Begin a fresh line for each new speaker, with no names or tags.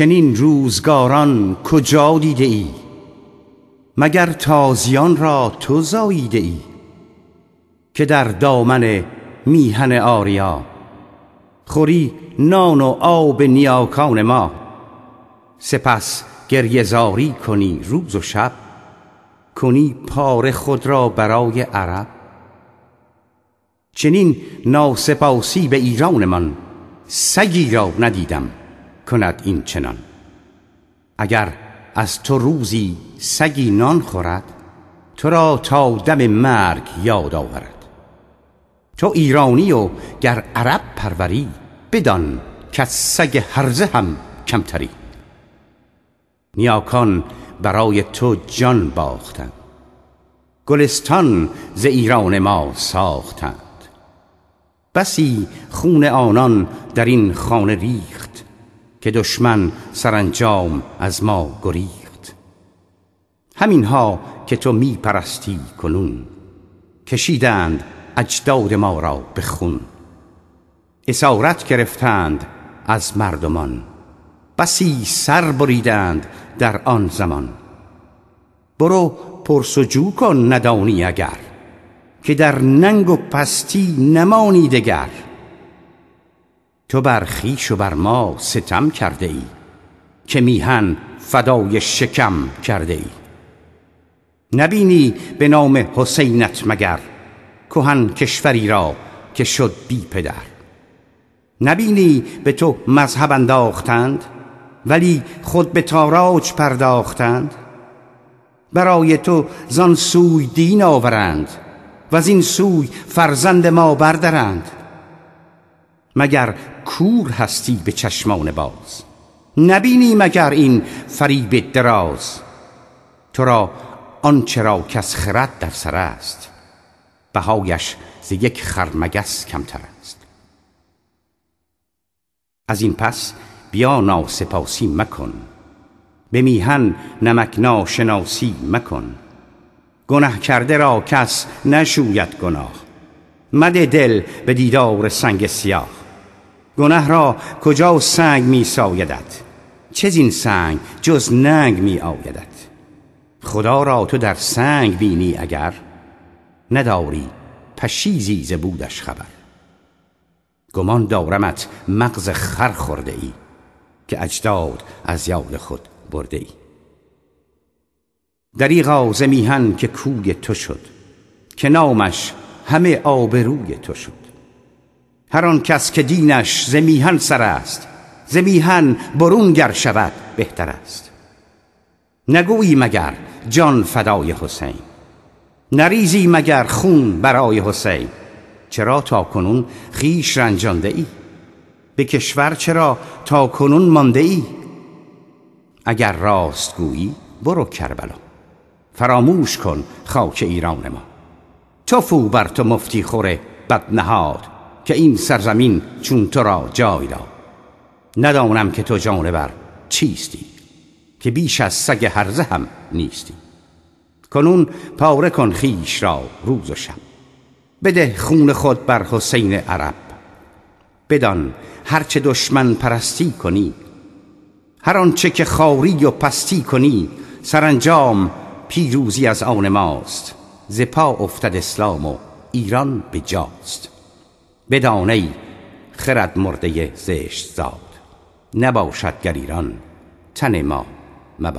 چنین روزگاران کجا دیده ای؟ مگر تازیان را تو زاییده ای؟ که در دامن میهن آریا خوری نان و آب نیاکان ما سپس گریزاری کنی روز و شب کنی پار خود را برای عرب. چنین ناسپاسی به ایرانمان سگی را ندیدم. کند این چنان. اگر از تو روزی سگی نان خورد تو را تا دم مرگ یاد آورد. تو ایرانی و گر عرب پروری بدان که سگ هرزه هم کمتری. نیاکان برای تو جان باختند. گلستان ز ایران ما ساختند. بسی خون آنان در این خانه ریخت. که دشمن سرانجام از ما گریخت. همینها که تو می پرستی کنون کشیدند اجداد ما را به خون. اسارت گرفتند از مردمان بسی سر بریدند در آن زمان. برو پرسجو کن ندانی اگر که در ننگ و پستی نمانی دگر. تو بر خیش و بر ما ستم کرده ای که میهن فدای شکم کرده ای. نبینی به نام حسینت مگر کهن کشوری را که شد بی پدر. نبینی به تو مذهب انداختند ولی خود به تاراج پرداختند. برای تو زان سوی دین آورند و از این سوی فرزند ما بردرند. مگر کور هستی به چشمان باز. نبینی مگر این فریب دراز؟ تو را آنچه کس خرد در سر است. بهایش ز یک خرمگس کمتر است. از این پس بیا ناسپاسی مکن. به میهن نمک ناشناسی مکن. گناه کرده را کس نشوید گناه. مده دل به دیدار سنگ سیاه. گناه را کجا سنگ می سایدد چه این سنگ جز ننگ می آیدد خدا را تو در سنگ بینی اگر نداری پشیزی ز بودش خبر. گمان دارمت مغز خر خورده ای که اجداد از یاد خود برده ای. دریغا ز میهن که کوی تو شد که نامش همه آبروی تو شد. هر آن کس که دینش ز میهن سر است ز میهن برون گر شود بهتر است. نگویی مگر جان فدای حسین نریزی مگر خون برای حسین چرا تا کنون خیش رنجانده ای به کشور چرا تا کنون مانده ای اگر راست گویی برو کربلا فراموش کن خاک ایران ما. توفو بر تو مفتی خوره بدنهاد که این سرزمین چون تو را جای داد. ندانم که تو جانور چیستی که بیش از سگ هرزه هم نیستی. کنون پاره کن خیش را روز و شب. بده خون خود بر حسین عرب. بدان هرچه دشمن پرستی کنی. هر آنچه که خاری و پستی کنی سرانجام پیروزی از آن ماست. ز پا افتد اسلام و ایران به جاست بدانی خرد مرده زشت زاد. نباشد گر ایران تن ما